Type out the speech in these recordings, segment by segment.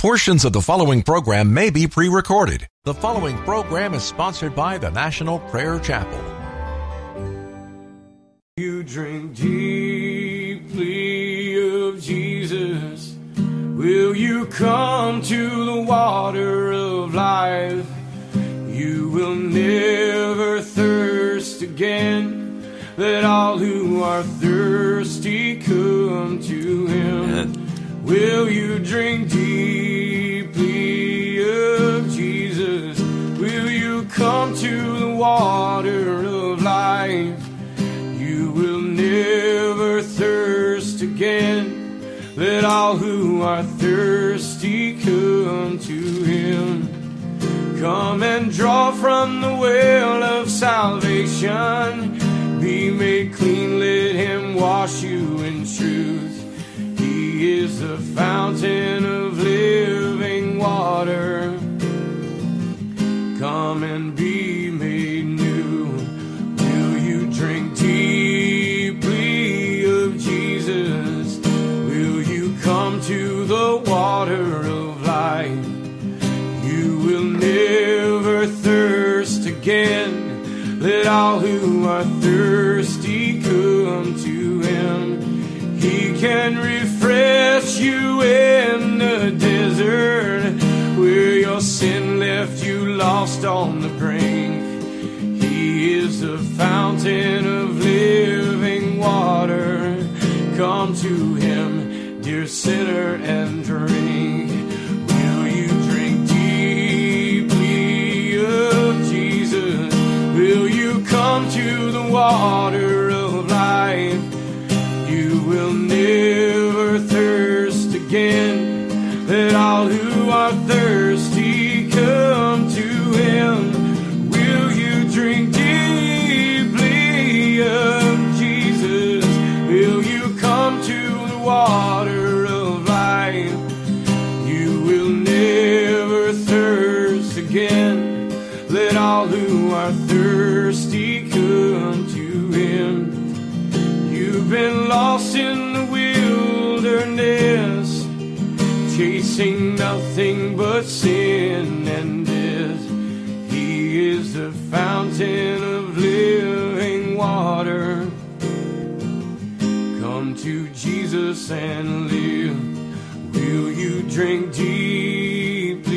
Portions of the following program may be pre recorded. The following program is sponsored by the National Prayer Chapel. You drink deeply of Jesus. Will you come to the water of life? You will never thirst again. Let all who are thirsty come to Him. Will you drink deeply of Jesus? Will you come to the water of life? You will never thirst again. Let all who are thirsty come to Him. Come and draw from the well of salvation. Be made clean, let Him wash you in truth. Is the fountain of living water. Come and be made new. Will you drink deeply of Jesus? Will you come to the water of life? You will never thirst again. Let all who are thirsty. He can refresh you in the desert where your sin left you lost on the brink. He is the fountain of living water. Come to Him, dear sinner, and drink. Will you drink deeply of Jesus? Will you come to the water of life? Never thirst again. Nothing but sin and death. He is the fountain of living water. Come to Jesus and live. Will you drink deeply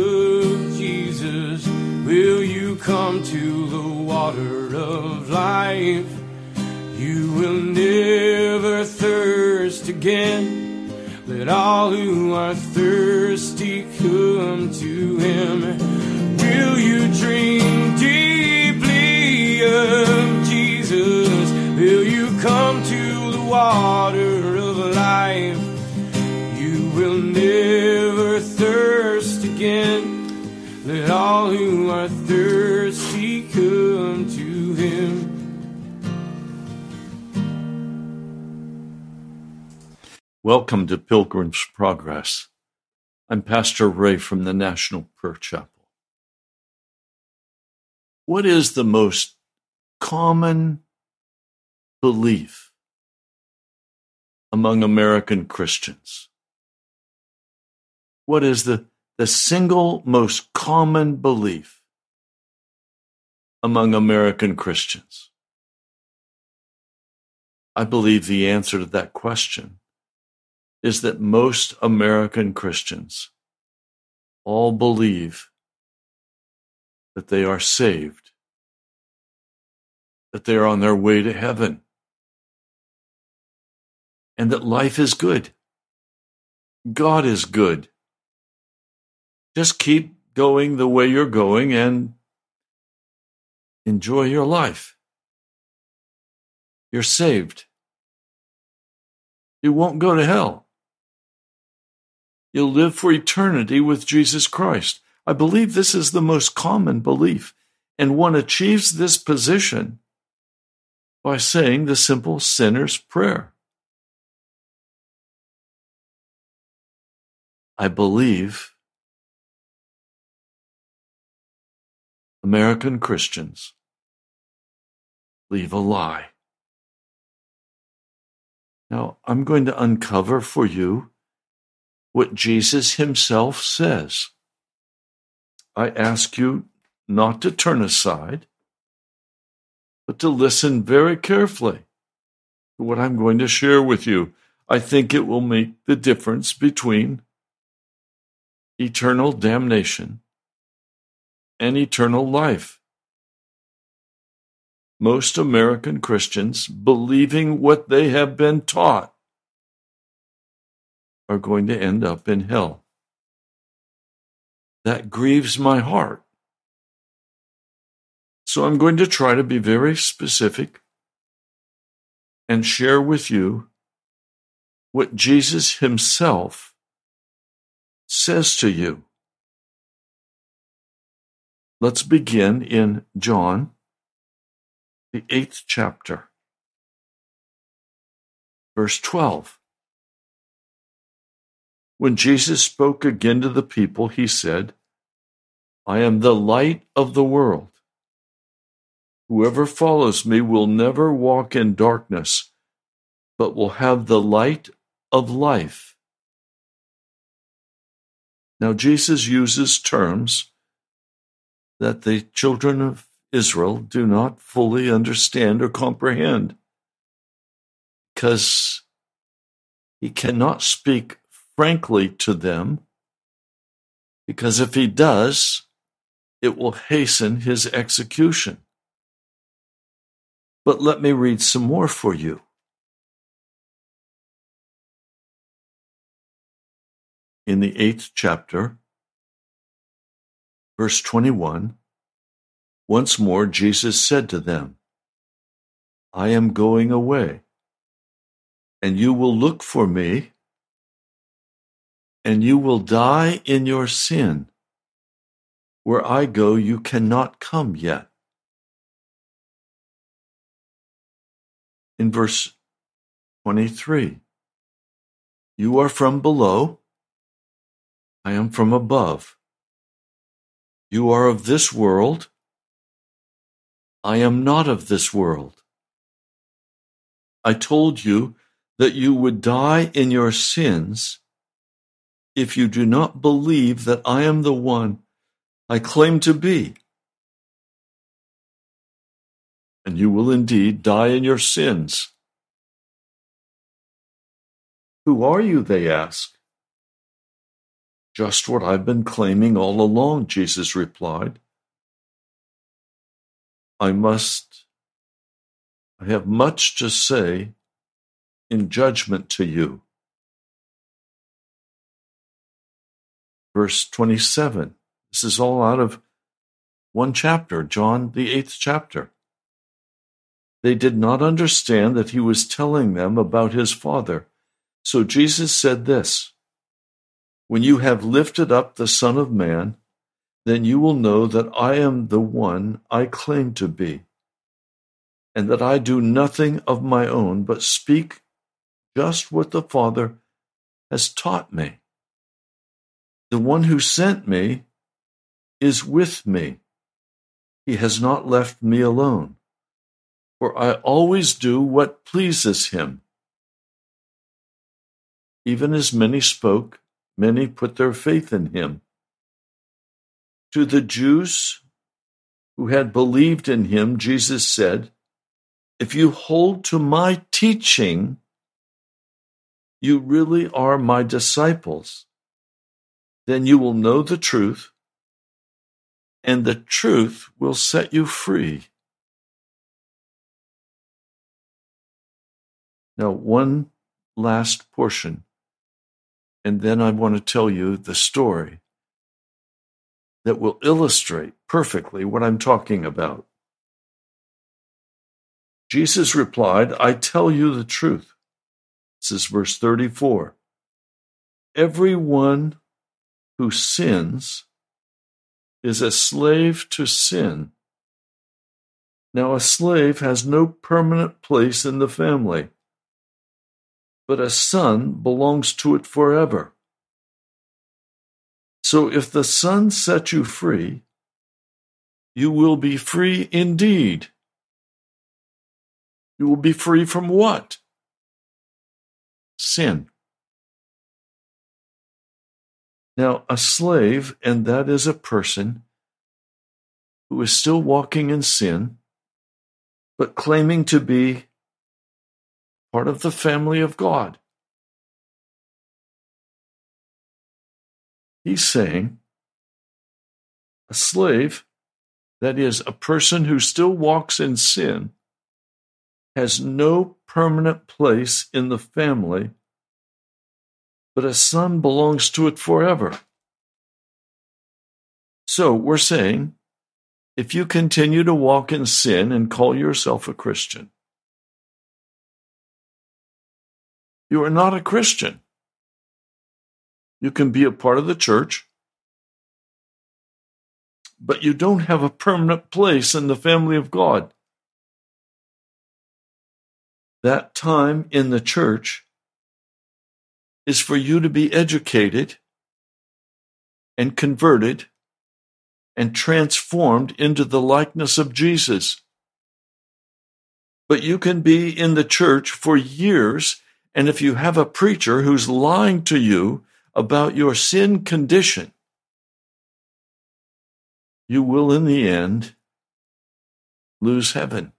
of Jesus? Will you come to the water of life? You will never thirst again. Let all who are thirsty come to Him. Will you drink deeply of Jesus? Will you come to the water of life? You will never thirst again. Let all who are thirsty come Welcome to Pilgrim's Progress. I'm Pastor Ray from the National Prayer Chapel. What is the most common belief among American Christians? What is the, the single most common belief among American Christians? I believe the answer to that question is that most American Christians all believe that they are saved, that they are on their way to heaven, and that life is good. God is good. Just keep going the way you're going and enjoy your life. You're saved. You won't go to hell. You'll live for eternity with Jesus Christ. I believe this is the most common belief, and one achieves this position by saying the simple sinner's prayer. I believe American Christians leave a lie. Now, I'm going to uncover for you what Jesus himself says. I ask you not to turn aside, but to listen very carefully to what I'm going to share with you. I think it will make the difference between eternal damnation and eternal life. Most American Christians, believing what they have been taught, are going to end up in hell. That grieves my heart. So I'm going to try to be very specific and share with you what Jesus himself says to you. Let's begin in John, the eighth chapter, verse 12. When Jesus spoke again to the people, he said, I am the light of the world. Whoever follows me will never walk in darkness, but will have the light of life. Now, Jesus uses terms that the children of Israel do not fully understand or comprehend because he cannot speak frankly to them, because if he does, it will hasten his execution. But let me read some more for you. In the eighth chapter, verse 21, once more Jesus said to them, I am going away, and you will look for me and you will die in your sin. Where I go, you cannot come yet. In verse 23, you are from below, I am from above. You are of this world, I am not of this world. I told you that you would die in your sins if you do not believe that I am the one I claim to be. And you will indeed die in your sins. Who are you? They ask. Just what I've been claiming all along, Jesus replied. I must, I have much to say in judgment to you. Verse 27. This is all out of one chapter, John, the eighth chapter. They did not understand that he was telling them about his Father. So Jesus said this When you have lifted up the Son of Man, then you will know that I am the one I claim to be, and that I do nothing of my own, but speak just what the Father has taught me. The one who sent me is with me. He has not left me alone, for I always do what pleases him. Even as many spoke, many put their faith in him. To the Jews who had believed in him, Jesus said, If you hold to my teaching, you really are my disciples then you will know the truth, and the truth will set you free. Now, one last portion, and then I want to tell you the story that will illustrate perfectly what I'm talking about. Jesus replied, I tell you the truth. This is verse 34. Everyone who sins is a slave to sin. Now, a slave has no permanent place in the family, but a son belongs to it forever. So, if the Son sets you free, you will be free indeed. You will be free from what? Sin. Now, a slave, and that is a person who is still walking in sin, but claiming to be part of the family of God. He's saying a slave, that is, a person who still walks in sin, has no permanent place in the family, but a son belongs to it forever. So we're saying if you continue to walk in sin and call yourself a Christian, you are not a Christian. You can be a part of the church, but you don't have a permanent place in the family of God. That time in the church is for you to be educated and converted and transformed into the likeness of Jesus. But you can be in the church for years, and if you have a preacher who's lying to you about your sin condition, you will in the end lose heaven.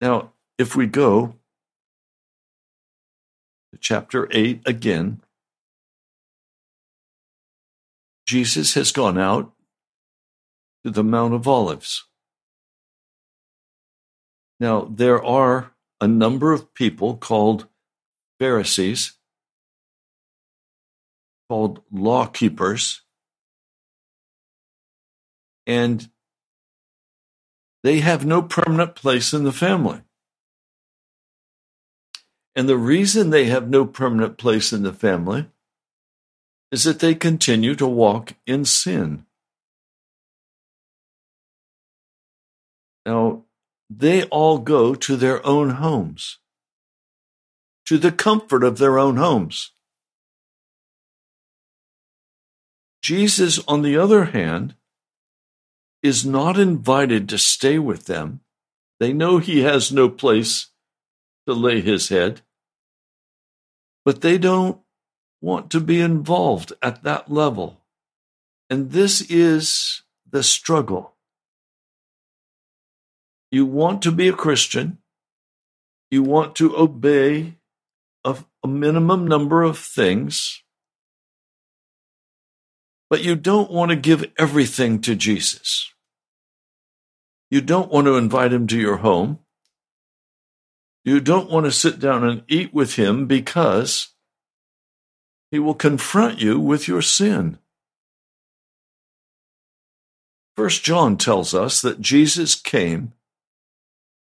Now, if we go chapter 8 again, Jesus has gone out to the Mount of Olives. Now, there are a number of people called Pharisees, called law keepers, and they have no permanent place in the family. And the reason they have no permanent place in the family is that they continue to walk in sin. Now, they all go to their own homes, to the comfort of their own homes. Jesus, on the other hand, is not invited to stay with them. They know he has no place to lay his head, but they don't want to be involved at that level. And this is the struggle. You want to be a Christian, you want to obey a, a minimum number of things, but you don't want to give everything to Jesus. You don't want to invite him to your home. You don't want to sit down and eat with him because he will confront you with your sin. First John tells us that Jesus came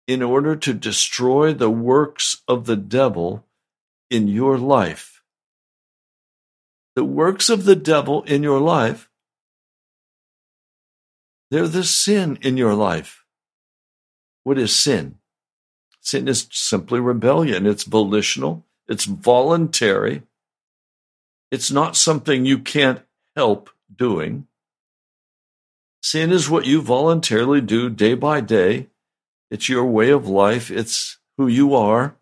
in order to destroy the works of the devil in your life. The works of the devil in your life, they're the sin in your life. What is sin? Sin is simply rebellion. It's volitional, it's voluntary, it's not something you can't help doing. Sin is what you voluntarily do day by day. It's your way of life. It's who you are.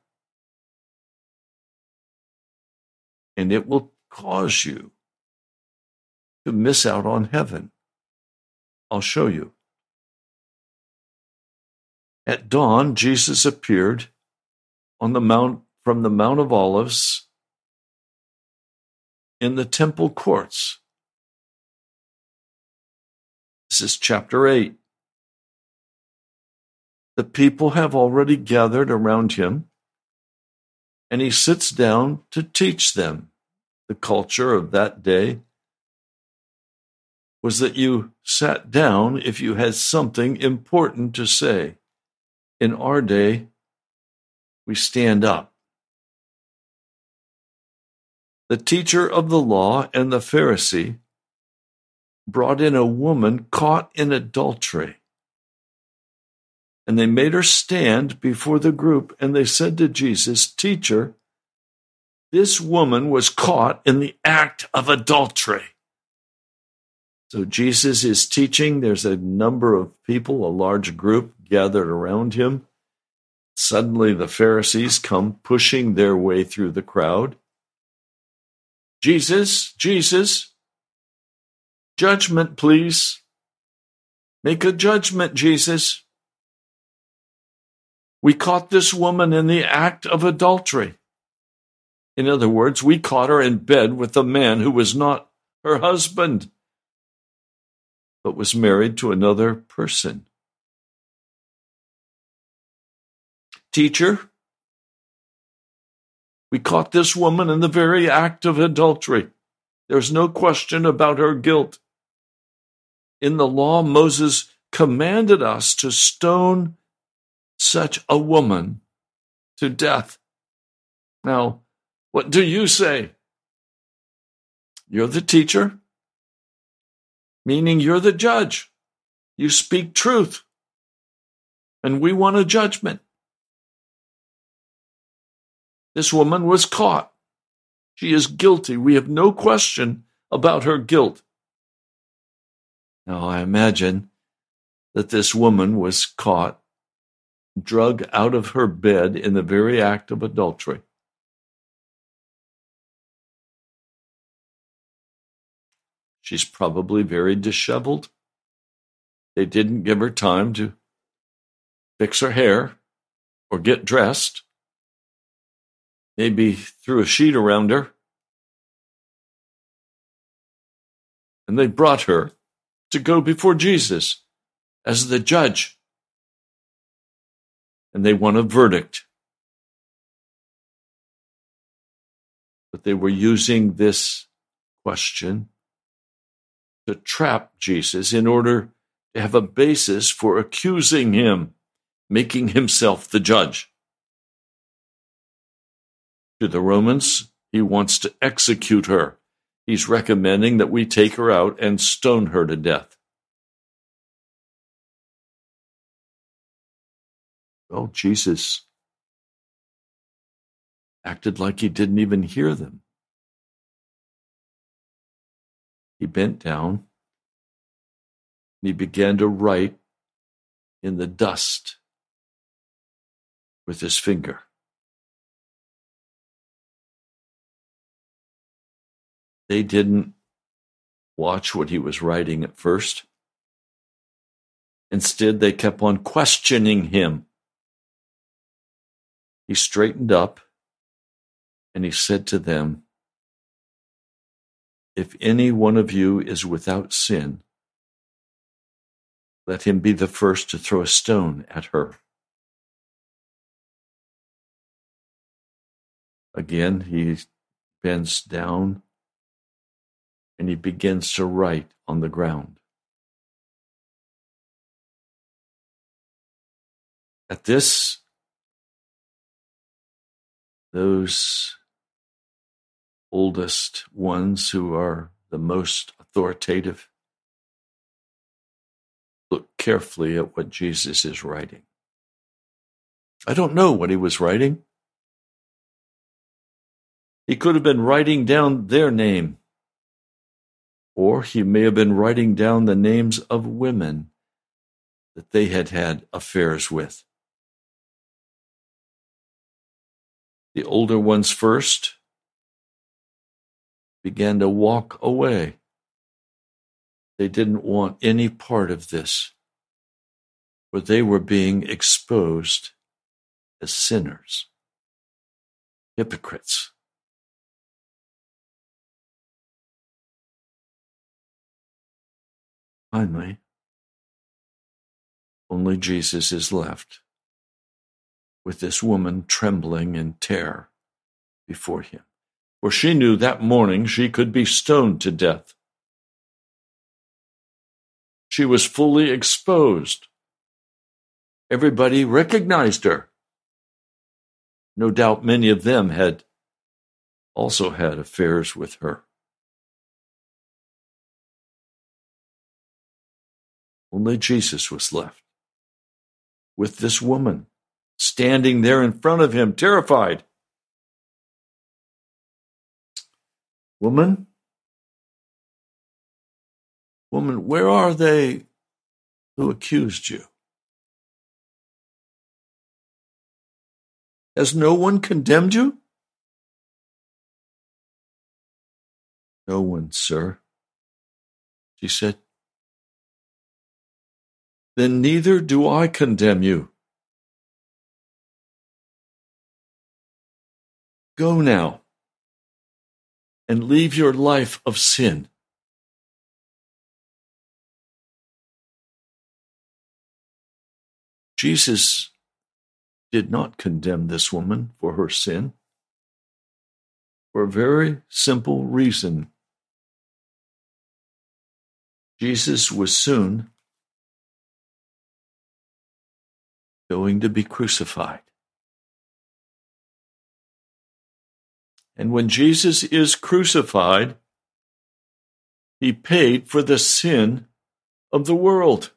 And it will cause you to miss out on heaven. I'll show you. At dawn, Jesus appeared on the mount from the Mount of Olives in the temple courts. This is chapter 8. The people have already gathered around him, and he sits down to teach them. The culture of that day was that you sat down if you had something important to say. In our day, we stand up. The teacher of the law and the Pharisee brought in a woman caught in adultery. And they made her stand before the group, and they said to Jesus, Teacher, this woman was caught in the act of adultery. So Jesus is teaching. There's a number of people, a large group gathered around him. Suddenly, the Pharisees come pushing their way through the crowd Jesus, Jesus, judgment, please. Make a judgment, Jesus. We caught this woman in the act of adultery. In other words, we caught her in bed with a man who was not her husband, but was married to another person. Teacher, we caught this woman in the very act of adultery. There's no question about her guilt. In the law, Moses commanded us to stone such a woman to death. Now, what do you say? You're the teacher, meaning you're the judge. You speak truth, and we want a judgment. This woman was caught. She is guilty. We have no question about her guilt. Now, I imagine that this woman was caught drug out of her bed in the very act of adultery. She's probably very disheveled. They didn't give her time to fix her hair or get dressed. Maybe threw a sheet around her. And they brought her to go before Jesus as the judge and they want a verdict. But they were using this question to trap Jesus in order to have a basis for accusing him, making himself the judge. To the Romans, he wants to execute her. He's recommending that we take her out and stone her to death. Well, Jesus acted like he didn't even hear them. He bent down and he began to write in the dust with his finger. They didn't watch what he was writing at first. Instead, they kept on questioning him. He straightened up and he said to them, If any one of you is without sin, let him be the first to throw a stone at her. Again, he bends down and he begins to write on the ground. At this, those oldest ones who are the most authoritative look carefully at what Jesus is writing. I don't know what he was writing. He could have been writing down their name, or he may have been writing down the names of women that they had had affairs with. The older ones first began to walk away. They didn't want any part of this, for they were being exposed as sinners, hypocrites. Finally, only Jesus is left with this woman trembling in terror before him. For she knew that morning she could be stoned to death. She was fully exposed. Everybody recognized her. No doubt many of them had also had affairs with her. Only Jesus was left with this woman standing there in front of him, terrified. Woman, woman, where are they who accused you? Has no one condemned you? No one, sir. She said, Then neither do I condemn you. Go now and leave your life of sin. Jesus did not condemn this woman for her sin for a very simple reason. Jesus was soon going to be crucified. And when Jesus is crucified, he paid for the sin of the world.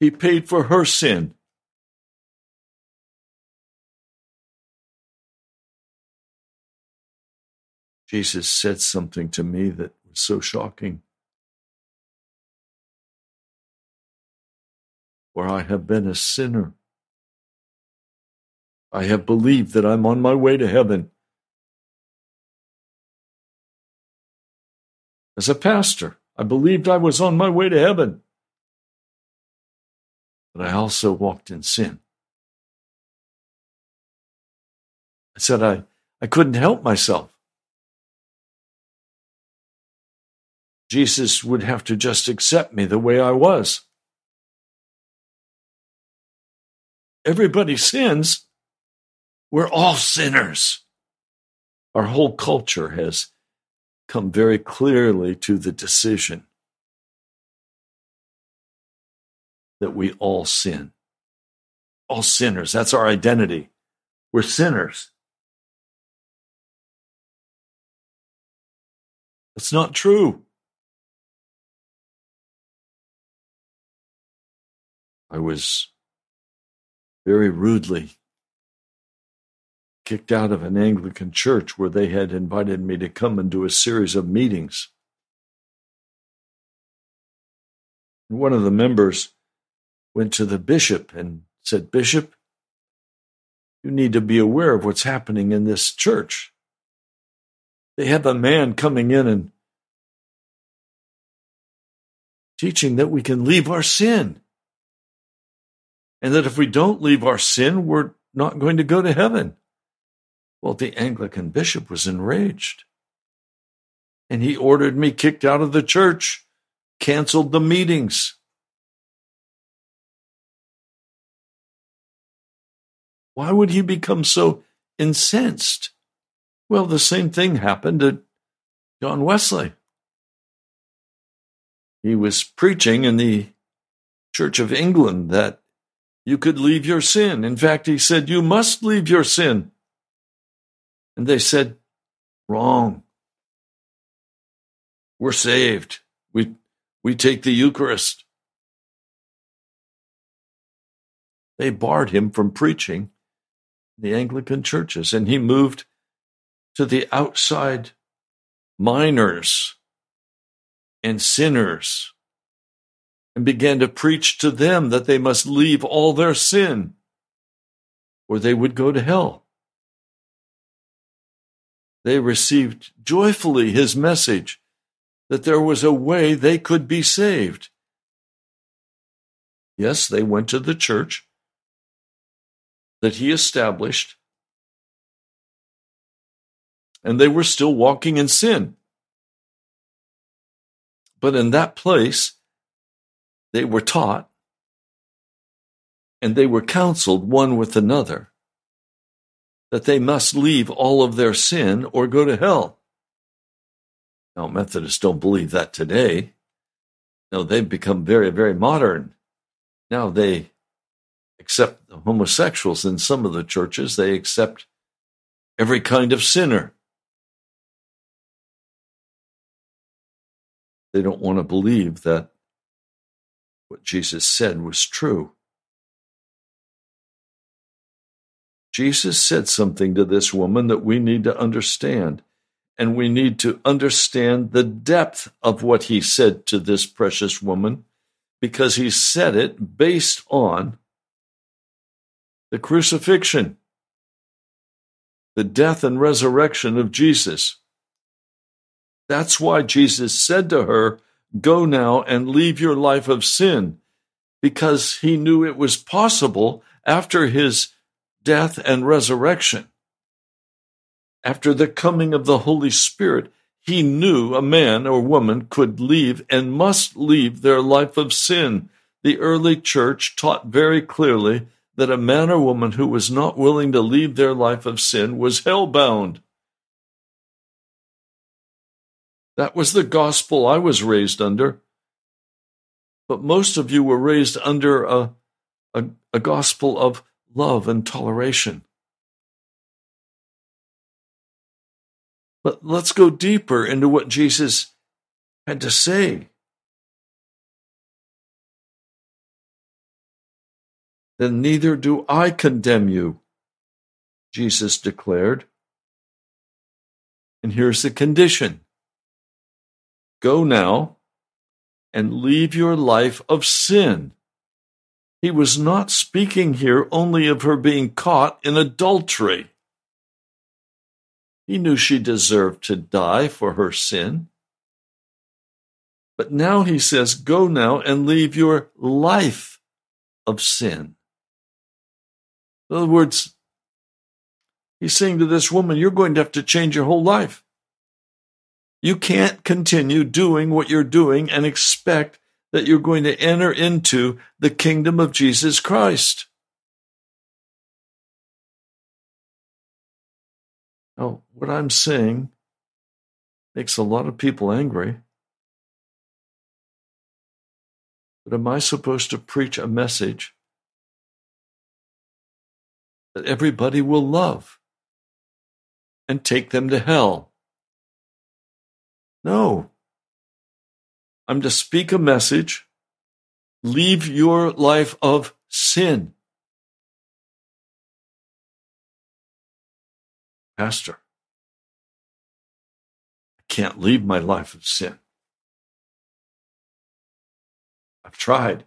He paid for her sin. Jesus said something to me that was so shocking. For I have been a sinner. I have believed that I'm on my way to heaven. As a pastor, I believed I was on my way to heaven. But I also walked in sin. I said I, I couldn't help myself. Jesus would have to just accept me the way I was. Everybody sins. We're all sinners. Our whole culture has come very clearly to the decision that we all sin. All sinners. That's our identity. We're sinners. That's not true. I was very rudely kicked out of an Anglican church where they had invited me to come and do a series of meetings. One of the members went to the bishop and said, Bishop, you need to be aware of what's happening in this church. They have a man coming in and teaching that we can leave our sin. And that if we don't leave our sin, we're not going to go to heaven. Well, the Anglican bishop was enraged. And he ordered me kicked out of the church, canceled the meetings. Why would he become so incensed? Well, the same thing happened to John Wesley. He was preaching in the Church of England that you could leave your sin. In fact, he said, You must leave your sin. And they said, Wrong. We're saved. We, we take the Eucharist. They barred him from preaching the Anglican churches, and he moved to the outside miners and sinners and began to preach to them that they must leave all their sin or they would go to hell. They received joyfully his message that there was a way they could be saved. Yes, they went to the church that he established, and they were still walking in sin. But in that place, they were taught and they were counseled one with another that they must leave all of their sin or go to hell. Now, Methodists don't believe that today. No, they've become very, very modern. Now they accept the homosexuals in some of the churches, they accept every kind of sinner. They don't want to believe that what Jesus said was true. Jesus said something to this woman that we need to understand. And we need to understand the depth of what he said to this precious woman because he said it based on the crucifixion, the death and resurrection of Jesus. That's why Jesus said to her, Go now and leave your life of sin, because he knew it was possible after his death and resurrection. After the coming of the Holy Spirit, he knew a man or woman could leave and must leave their life of sin. The early church taught very clearly that a man or woman who was not willing to leave their life of sin was hell-bound. That was the gospel I was raised under. But most of you were raised under a, a, a gospel of love and toleration. But let's go deeper into what Jesus had to say. Then neither do I condemn you, Jesus declared. And here's the condition Go now and leave your life of sin. He was not speaking here only of her being caught in adultery. He knew she deserved to die for her sin. But now he says, Go now and leave your life of sin. In other words, he's saying to this woman, You're going to have to change your whole life. You can't continue doing what you're doing and expect that you're going to enter into the kingdom of Jesus Christ. Now, what I'm saying makes a lot of people angry. But am I supposed to preach a message that everybody will love and take them to hell? No. I'm to speak a message. Leave your life of sin. Pastor, I can't leave my life of sin. I've tried.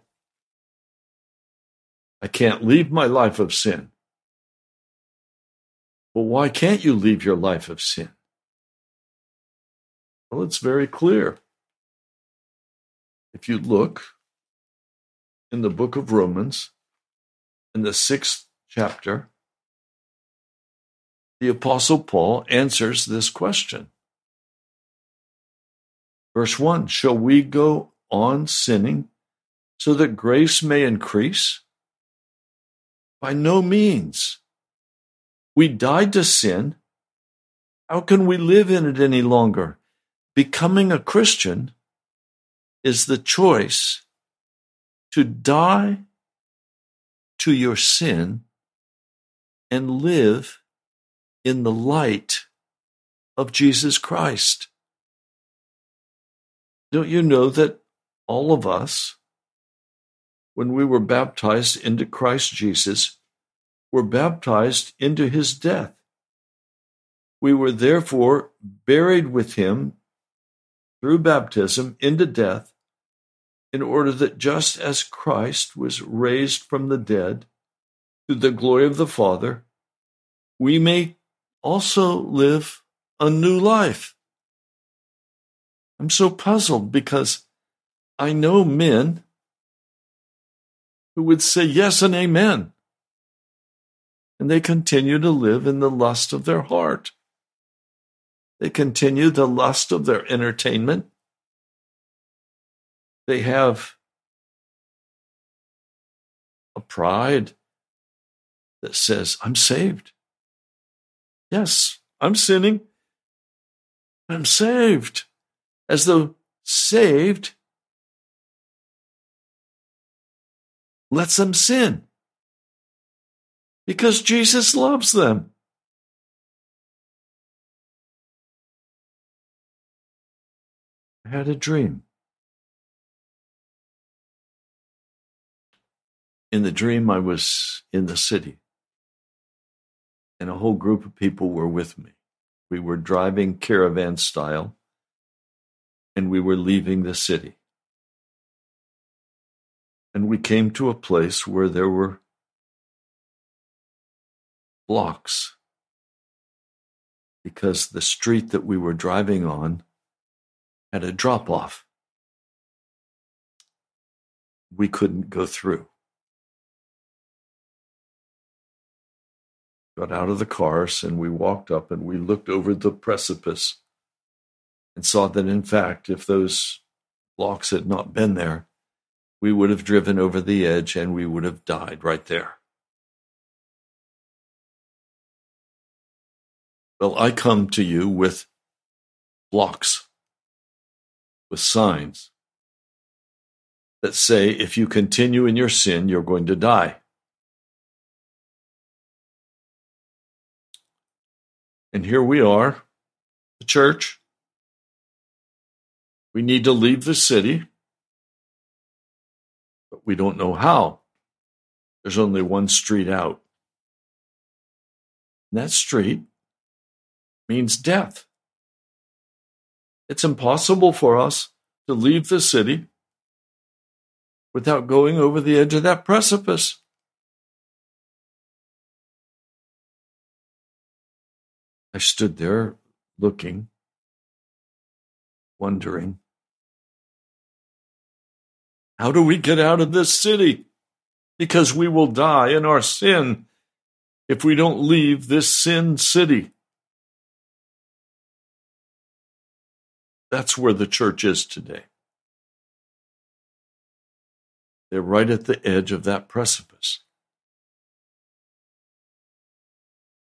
I can't leave my life of sin. Well, why can't you leave your life of sin? Well, it's very clear. If you look in the book of Romans, in the sixth chapter, the Apostle Paul answers this question. Verse 1 Shall we go on sinning so that grace may increase? By no means. We died to sin. How can we live in it any longer? Becoming a Christian is the choice to die to your sin and live in the light of Jesus Christ. Don't you know that all of us, when we were baptized into Christ Jesus, were baptized into his death? We were therefore buried with him through baptism into death, in order that just as Christ was raised from the dead to the glory of the Father, we may also live a new life. I'm so puzzled because I know men who would say yes and amen, and they continue to live in the lust of their heart. They continue the lust of their entertainment. They have a pride that says, I'm saved. Yes, I'm sinning. I'm saved. As though saved lets them sin because Jesus loves them. Had a dream. In the dream, I was in the city and a whole group of people were with me. We were driving caravan style, and we were leaving the city. And we came to a place where there were blocks because the street that we were driving on had a drop off. We couldn't go through. Got out of the cars and we walked up and we looked over the precipice and saw that, in fact, if those blocks had not been there, we would have driven over the edge and we would have died right there. Well, I come to you with blocks, with signs that say if you continue in your sin, you're going to die. And here we are, the church. We need to leave the city, but we don't know how. There's only one street out. And that street means death. It's impossible for us to leave the city without going over the edge of that precipice. I stood there looking, wondering, how do we get out of this city? Because we will die in our sin if we don't leave this sin city. That's where the church is today. They're right at the edge of that precipice.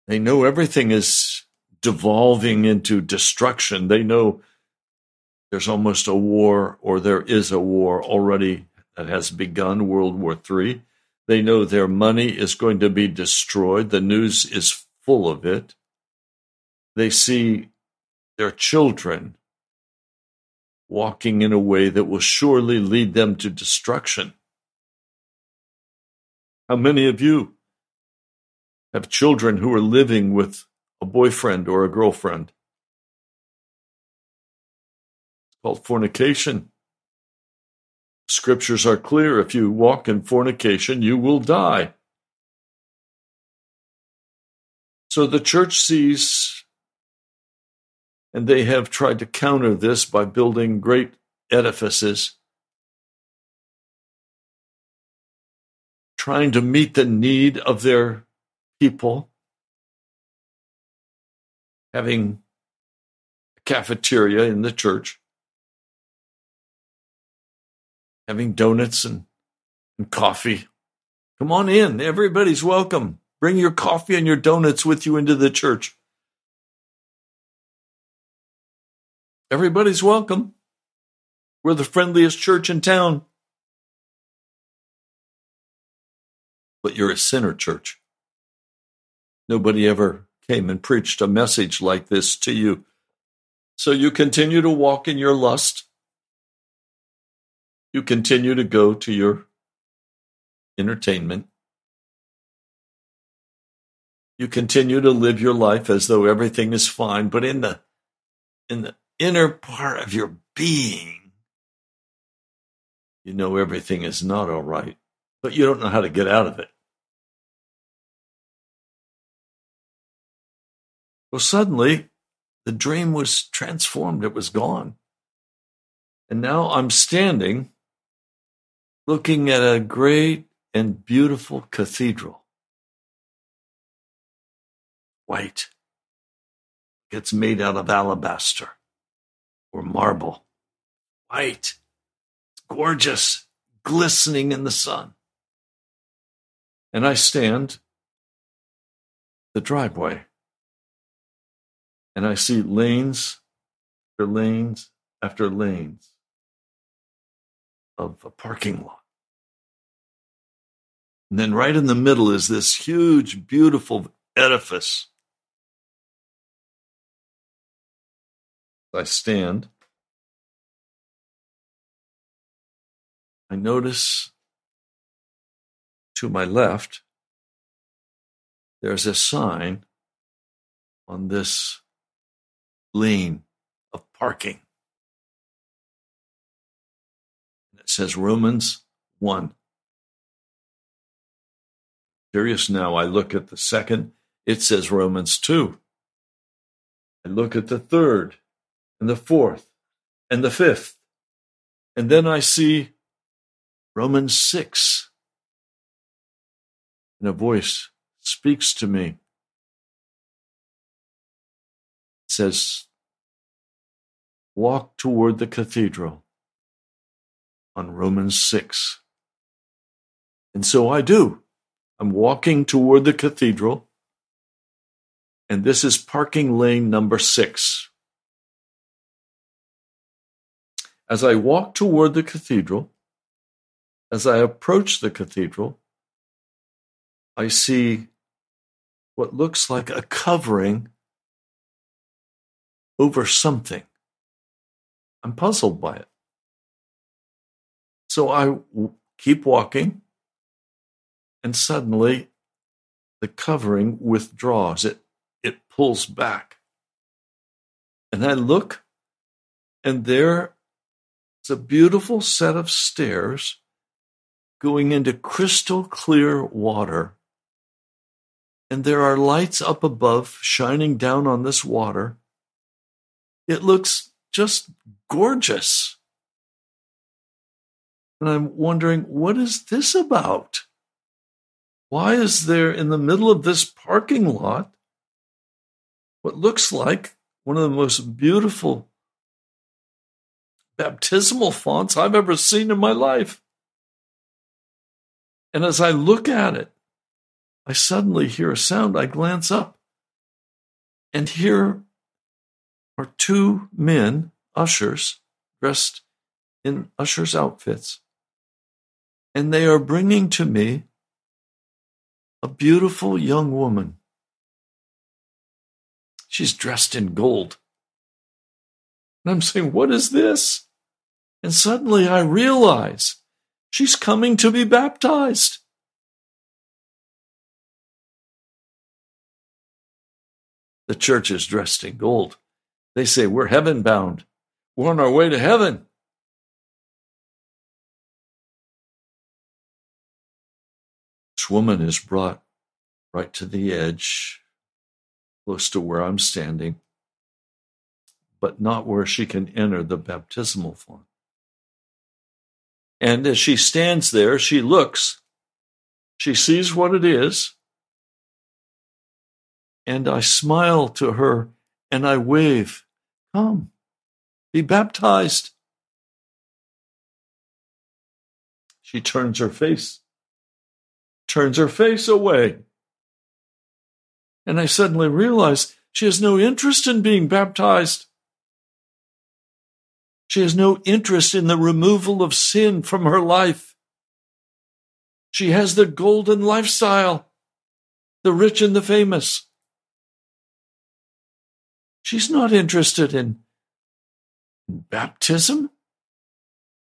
They know everything is devolving into destruction. They know there's almost a war, or there is a war already that has begun, World War III. They know their money is going to be destroyed. The news is full of it. They see their children walking in a way that will surely lead them to destruction. How many of you have children who are living with a boyfriend or a girlfriend? It's called fornication. Scriptures are clear. If you walk in fornication, you will die. So the church sees and they have tried to counter this by building great edifices, trying to meet the need of their people, having a cafeteria in the church, having donuts and, and coffee. Come on in. Everybody's welcome. Bring your coffee and your donuts with you into the church. Everybody's welcome. We're the friendliest church in town. But you're a sinner church. Nobody ever came and preached a message like this to you. So you continue to walk in your lust. You continue to go to your entertainment. You continue to live your life as though everything is fine, but in the in the inner part of your being, you know everything is not all right, but you don't know how to get out of it. Well, suddenly the dream was transformed, it was gone. And now I'm standing looking at a great and beautiful cathedral. White. It's made out of alabaster or marble. White, gorgeous, glistening in the sun. And I stand the driveway and I see lanes after lanes after lanes of a parking lot. And then right in the middle is this huge, beautiful edifice I stand, I notice to my left there's a sign on this lane of parking. It says Romans 1. Curious now, I look at the second, it says Romans 2. I look at the third, and the fourth, and the fifth. And then I see Romans 6. And a voice speaks to me. It says, Walk toward the cathedral on Romans 6. And so I do. I'm walking toward the cathedral, and this is parking lane number six. As I walk toward the cathedral, as I approach the cathedral, I see what looks like a covering over something. I'm puzzled by it. So I keep walking, and suddenly the covering withdraws. It, it pulls back. And I look, and there is a beautiful set of stairs going into crystal clear water. And there are lights up above shining down on this water. It looks just gorgeous. And I'm wondering, what is this about? Why is there in the middle of this parking lot what looks like one of the most beautiful baptismal fonts I've ever seen in my life? And as I look at it, I suddenly hear a sound. I glance up, and here are two men, ushers, dressed in ushers' outfits. And they are bringing to me a beautiful young woman. She's dressed in gold. And I'm saying, What is this? And suddenly I realize She's coming to be baptized. The church is dressed in gold. They say, We're heaven bound. We're on our way to heaven. This woman is brought right to the edge, close to where I'm standing, but not where she can enter the baptismal font. And as she stands there, she looks, she sees what it is, and I smile to her and I wave, Come, be baptized. She turns her face, turns her face away. And I suddenly realize she has no interest in being baptized. She has no interest in the removal of sin from her life. She has the golden lifestyle, the rich and the famous. She's not interested in baptism.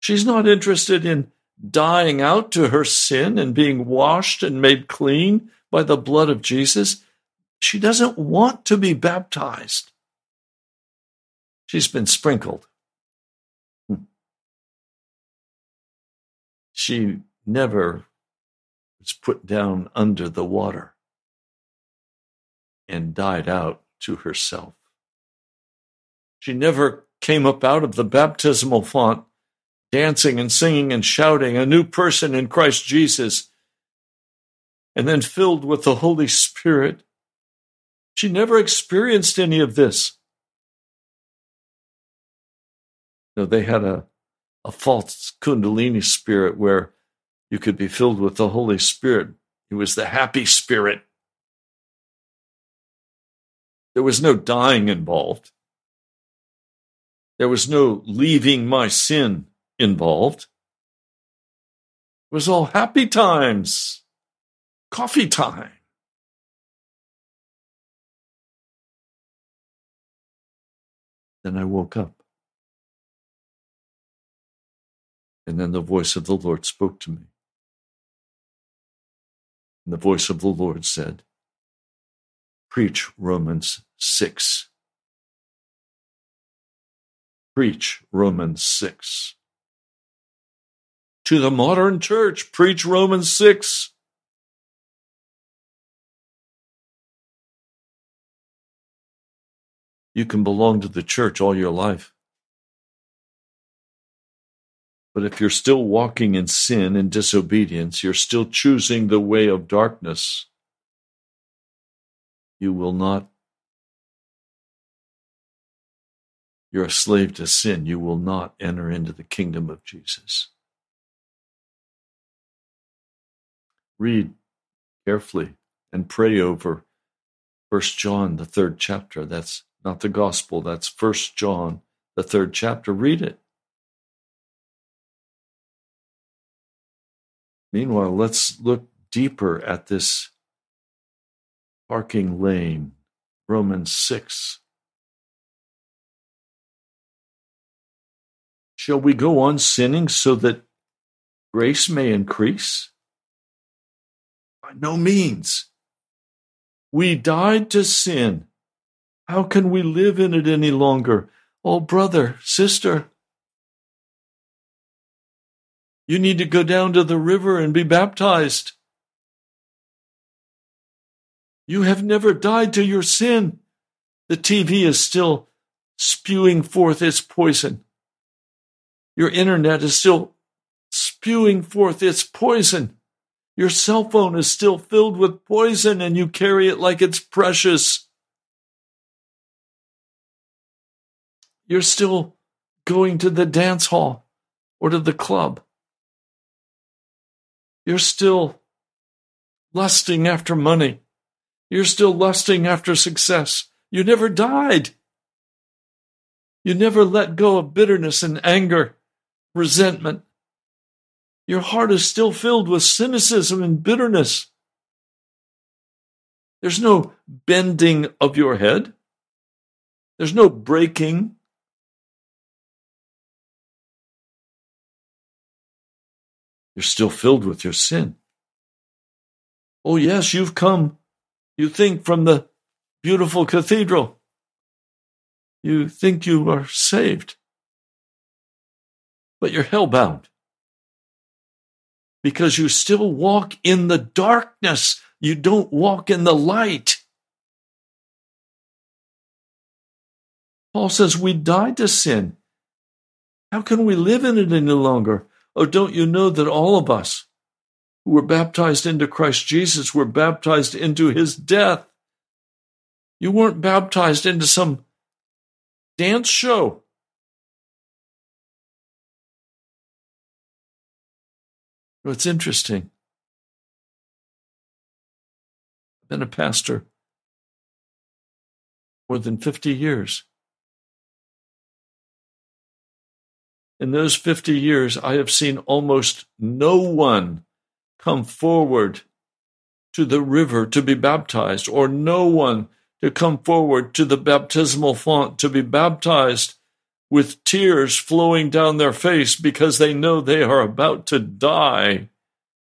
She's not interested in dying out to her sin and being washed and made clean by the blood of Jesus. She doesn't want to be baptized. She's been sprinkled. She never was put down under the water and died out to herself. She never came up out of the baptismal font dancing and singing and shouting, a new person in Christ Jesus, and then filled with the Holy Spirit. She never experienced any of this. No, they had a a false Kundalini spirit where you could be filled with the Holy Spirit. It was the happy spirit. There was no dying involved. There was no leaving my sin involved. It was all happy times, coffee time. Then I woke up. And then the voice of the Lord spoke to me. And the voice of the Lord said, Preach Romans 6. Preach Romans 6. To the modern church, preach Romans 6. You can belong to the church all your life But if you're still walking in sin and disobedience, you're still choosing the way of darkness, you will not. You're a slave to sin. You will not enter into the kingdom of Jesus. Read carefully and pray over First John, the third chapter. That's not the gospel, that's First John, the third chapter. Read it. Meanwhile, let's look deeper at this parking lane, Romans 6. Shall we go on sinning so that grace may increase? By no means. We died to sin. How can we live in it any longer? Oh, brother, sister, you need to go down to the river and be baptized. You have never died to your sin. The TV is still spewing forth its poison. Your internet is still spewing forth its poison. Your cell phone is still filled with poison and you carry it like it's precious. You're still going to the dance hall or to the club. You're still lusting after money. You're still lusting after success. You never died. You never let go of bitterness and anger, resentment. Your heart is still filled with cynicism and bitterness. There's no bending of your head. There's no breaking. You're still filled with your sin. Oh, yes, you've come you think from the beautiful cathedral. You think you are saved. But you're hellbound. Because you still walk in the darkness. You don't walk in the light. Paul says we died to sin. How can we live in it any longer? Oh, don't you know that all of us, who were baptized into Christ Jesus were baptized into his death. You weren't baptized into some dance show. It's interesting. I've been a pastor more than 50 years. In those 50 years, I have seen almost no one come forward to the river to be baptized, or no one to come forward to the baptismal font to be baptized with tears flowing down their face because they know they are about to die.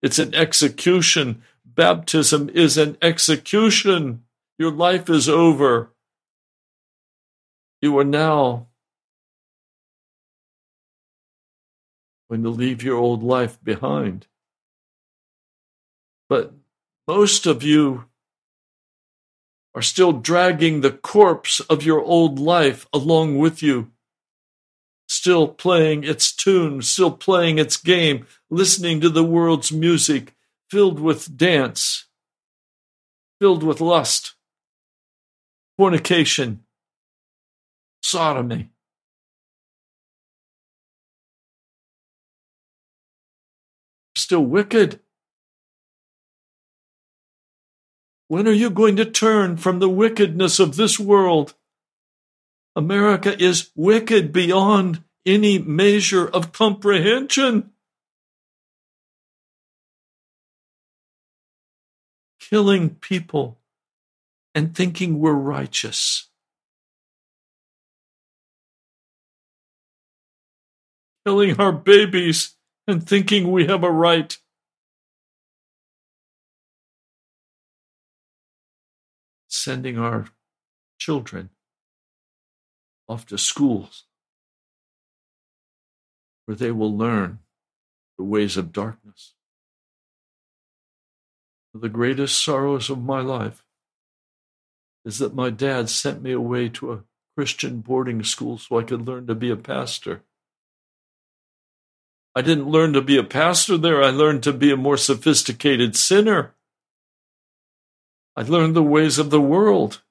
It's an execution. Baptism is an execution. Your life is over. You are now going you leave your old life behind. But most of you are still dragging the corpse of your old life along with you, still playing its tune, still playing its game, listening to the world's music, filled with dance, filled with lust, fornication, sodomy. Still wicked. When are you going to turn from the wickedness of this world? America is wicked beyond any measure of comprehension. Killing people and thinking we're righteous. Killing our babies and thinking we have a right. sending our children off to schools where they will learn the ways of darkness. The greatest sorrows of my life is that my dad sent me away to a Christian boarding school so I could learn to be a pastor. I didn't learn to be a pastor there. I learned to be a more sophisticated sinner. I learned the ways of the world.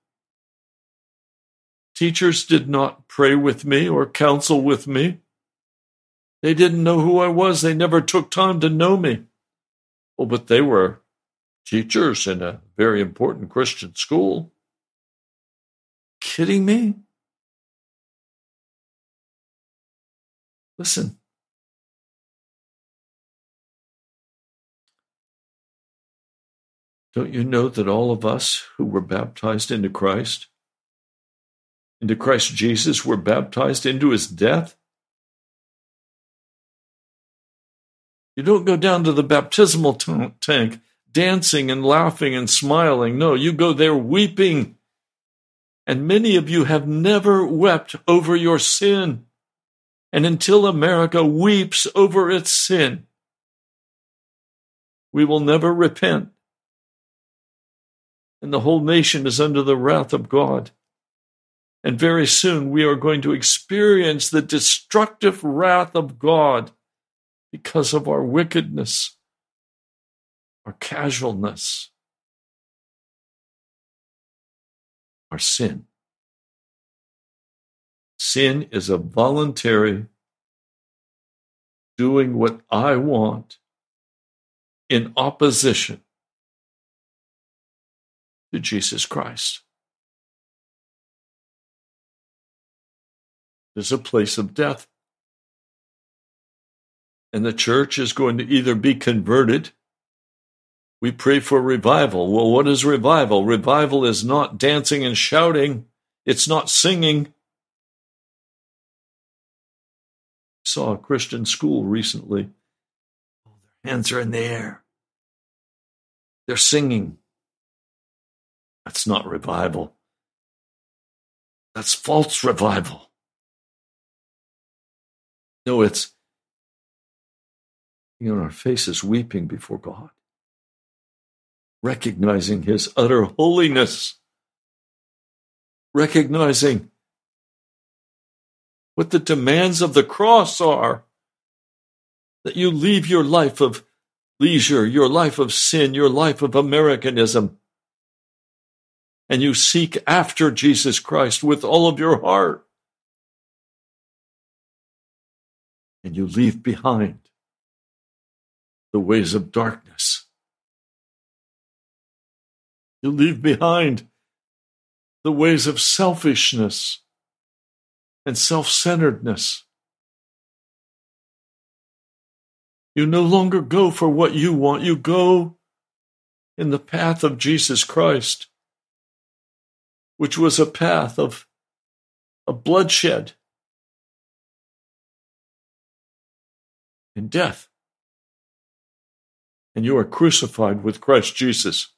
Teachers did not pray with me or counsel with me. They didn't know who I was. They never took time to know me. Oh, but they were teachers in a very important Christian school. Kidding me? Listen. Don't you know that all of us who were baptized into Christ, into Christ Jesus, were baptized into his death? You don't go down to the baptismal t- tank dancing and laughing and smiling. No, you go there weeping. And many of you have never wept over your sin. And until America weeps over its sin, we will never repent. And the whole nation is under the wrath of God. And very soon we are going to experience the destructive wrath of God because of our wickedness, our casualness, our sin. Sin is a voluntary doing what I want in opposition to Jesus Christ. There's a place of death and the church is going to either be converted. We pray for revival. Well, what is revival? Revival is not dancing and shouting, it's not singing. saw a Christian school recently. Their hands are in the air. They're singing. That's not revival. That's false revival. No, it's on our faces weeping before God, recognizing His utter holiness, recognizing what the demands of the cross are. That you leave your life of leisure, your life of sin, your life of Americanism, and you seek after Jesus Christ with all of your heart. And you leave behind the ways of darkness. You leave behind the ways of selfishness and self centeredness. You no longer go for what you want, you go in the path of Jesus Christ, which was a path of, of bloodshed and death and you are crucified with Christ Jesus.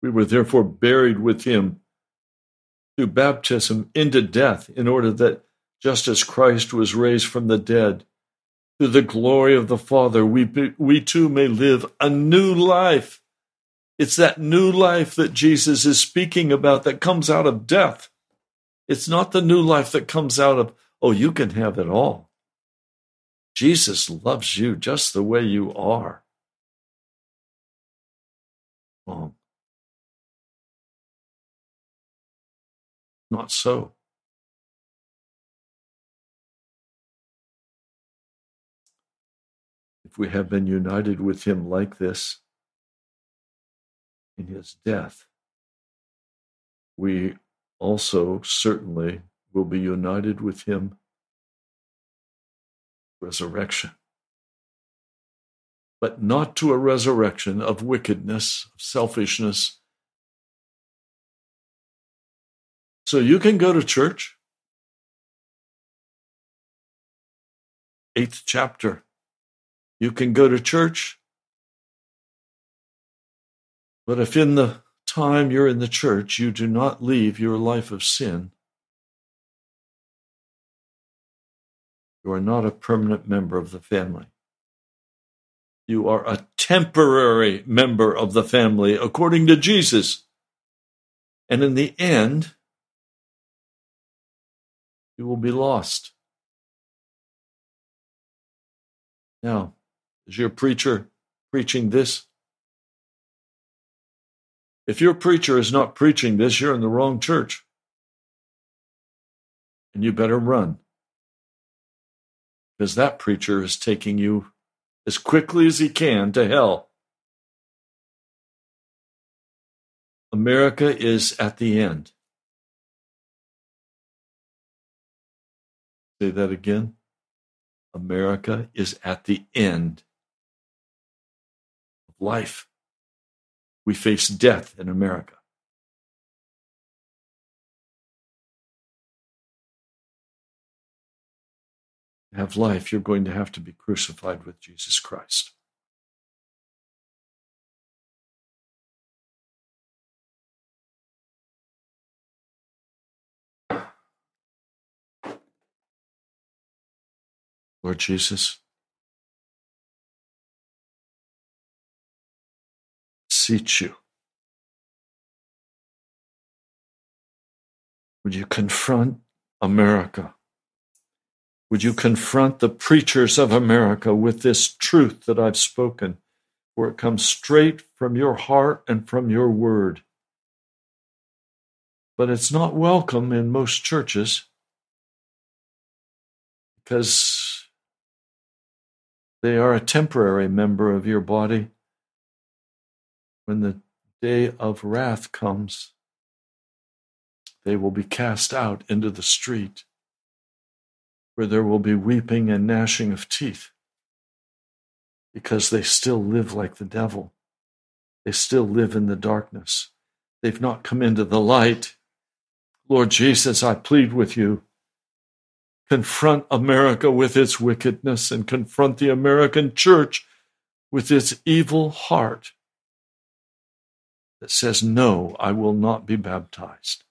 We were therefore buried with him through baptism into death, in order that just as Christ was raised from the dead, through the glory of the Father, we, we too may live a new life. It's that new life that Jesus is speaking about that comes out of death. It's not the new life that comes out of Oh, you can have it all. Jesus loves you just the way you are. Wrong. Not so. If we have been united with him like this in his death, we also certainly will be united with him resurrection. But not to a resurrection of wickedness of selfishness. So you can go to church. Eighth chapter you can go to church but if in the time you're in the church you do not leave your life of sin You are not a permanent member of the family. You are a temporary member of the family according to Jesus. And in the end, You will be lost. Now, is your preacher preaching this? If your preacher is not preaching this, you're in the wrong church. And you better run. Because that preacher is taking you as quickly as he can to hell. America is at the end. Say that again. America is at the end life. We face death in America. To have life, you're going to have to be crucified with Jesus Christ. Lord Jesus, seat you. Would you confront America? Would you confront the preachers of America with this truth that I've spoken, for it comes straight from your heart and from your word? But it's not welcome in most churches because they are a temporary member of your body. When the day of wrath comes, they will be cast out into the street, where there will be weeping and gnashing of teeth, because they still live like the devil. They still live in the darkness. They've not come into the light. Lord Jesus, I plead with you confront America with its wickedness and confront the American church with its evil heart that says, No, I will not be baptized.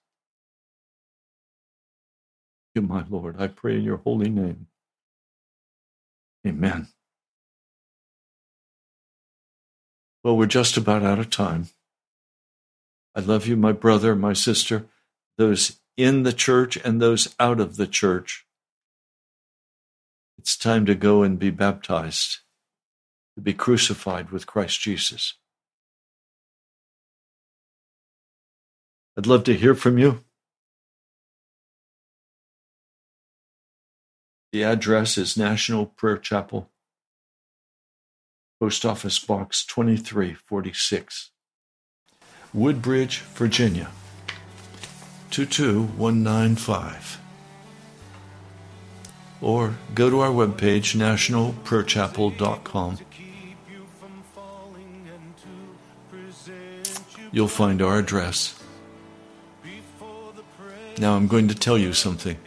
You, my Lord, I pray in your holy name. Amen. Well, we're just about out of time. I love you, my brother, my sister, those in the church and those out of the church. It's time to go and be baptized, to be crucified with Christ Jesus. I'd love to hear from you. The address is National Prayer Chapel, Post Office Box 2346, Woodbridge, Virginia 22195 or go to our webpage, nationalprayerchapel.com. You'll find our address. Now I'm going to tell you something.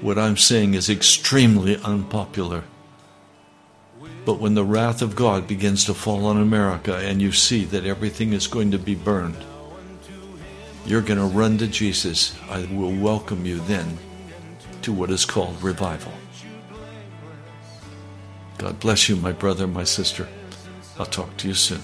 What I'm saying is extremely unpopular. But when the wrath of God begins to fall on America and you see that everything is going to be burned, you're going to run to Jesus. I will welcome you then to what is called revival. God bless you, my brother, my sister. I'll talk to you soon.